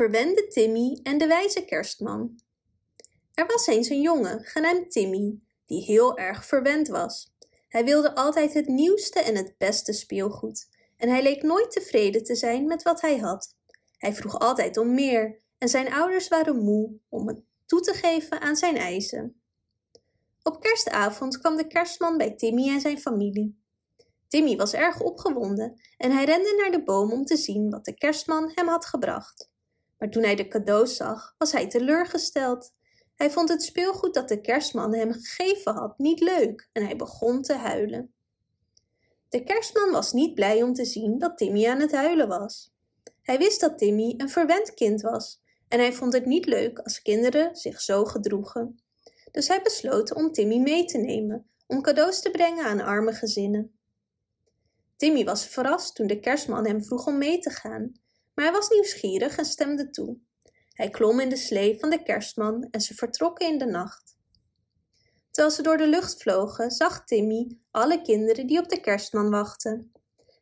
Verwende Timmy en de wijze kerstman. Er was eens een jongen, genaamd Timmy, die heel erg verwend was. Hij wilde altijd het nieuwste en het beste speelgoed, en hij leek nooit tevreden te zijn met wat hij had. Hij vroeg altijd om meer, en zijn ouders waren moe om het toe te geven aan zijn eisen. Op kerstavond kwam de kerstman bij Timmy en zijn familie. Timmy was erg opgewonden en hij rende naar de boom om te zien wat de kerstman hem had gebracht. Maar toen hij de cadeaus zag, was hij teleurgesteld. Hij vond het speelgoed dat de kerstman hem gegeven had niet leuk en hij begon te huilen. De kerstman was niet blij om te zien dat Timmy aan het huilen was. Hij wist dat Timmy een verwend kind was en hij vond het niet leuk als kinderen zich zo gedroegen. Dus hij besloot om Timmy mee te nemen om cadeaus te brengen aan arme gezinnen. Timmy was verrast toen de kerstman hem vroeg om mee te gaan maar hij was nieuwsgierig en stemde toe. Hij klom in de slee van de kerstman en ze vertrokken in de nacht. Terwijl ze door de lucht vlogen, zag Timmy alle kinderen die op de kerstman wachten.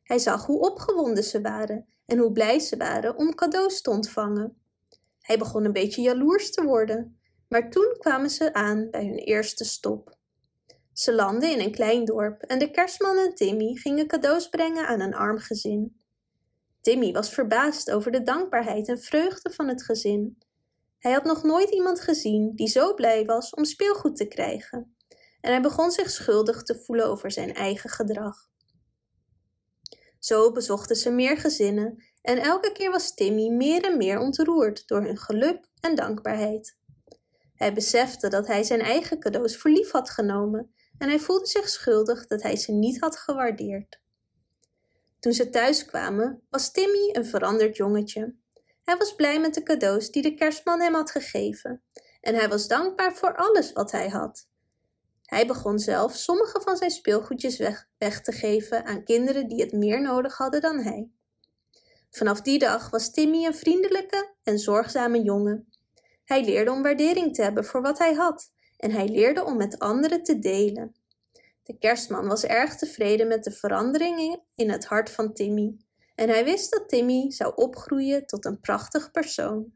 Hij zag hoe opgewonden ze waren en hoe blij ze waren om cadeaus te ontvangen. Hij begon een beetje jaloers te worden, maar toen kwamen ze aan bij hun eerste stop. Ze landden in een klein dorp en de kerstman en Timmy gingen cadeaus brengen aan een arm gezin. Timmy was verbaasd over de dankbaarheid en vreugde van het gezin. Hij had nog nooit iemand gezien die zo blij was om speelgoed te krijgen, en hij begon zich schuldig te voelen over zijn eigen gedrag. Zo bezochten ze meer gezinnen en elke keer was Timmy meer en meer ontroerd door hun geluk en dankbaarheid. Hij besefte dat hij zijn eigen cadeaus voor lief had genomen en hij voelde zich schuldig dat hij ze niet had gewaardeerd. Toen ze thuis kwamen, was Timmy een veranderd jongetje. Hij was blij met de cadeaus die de kerstman hem had gegeven en hij was dankbaar voor alles wat hij had. Hij begon zelf sommige van zijn speelgoedjes weg, weg te geven aan kinderen die het meer nodig hadden dan hij. Vanaf die dag was Timmy een vriendelijke en zorgzame jongen. Hij leerde om waardering te hebben voor wat hij had en hij leerde om met anderen te delen. De kerstman was erg tevreden met de veranderingen in het hart van Timmy en hij wist dat Timmy zou opgroeien tot een prachtig persoon.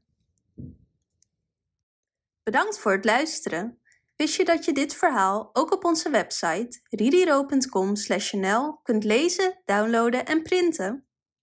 Bedankt voor het luisteren. Wist je dat je dit verhaal ook op onze website ririro.com/nl kunt lezen, downloaden en printen?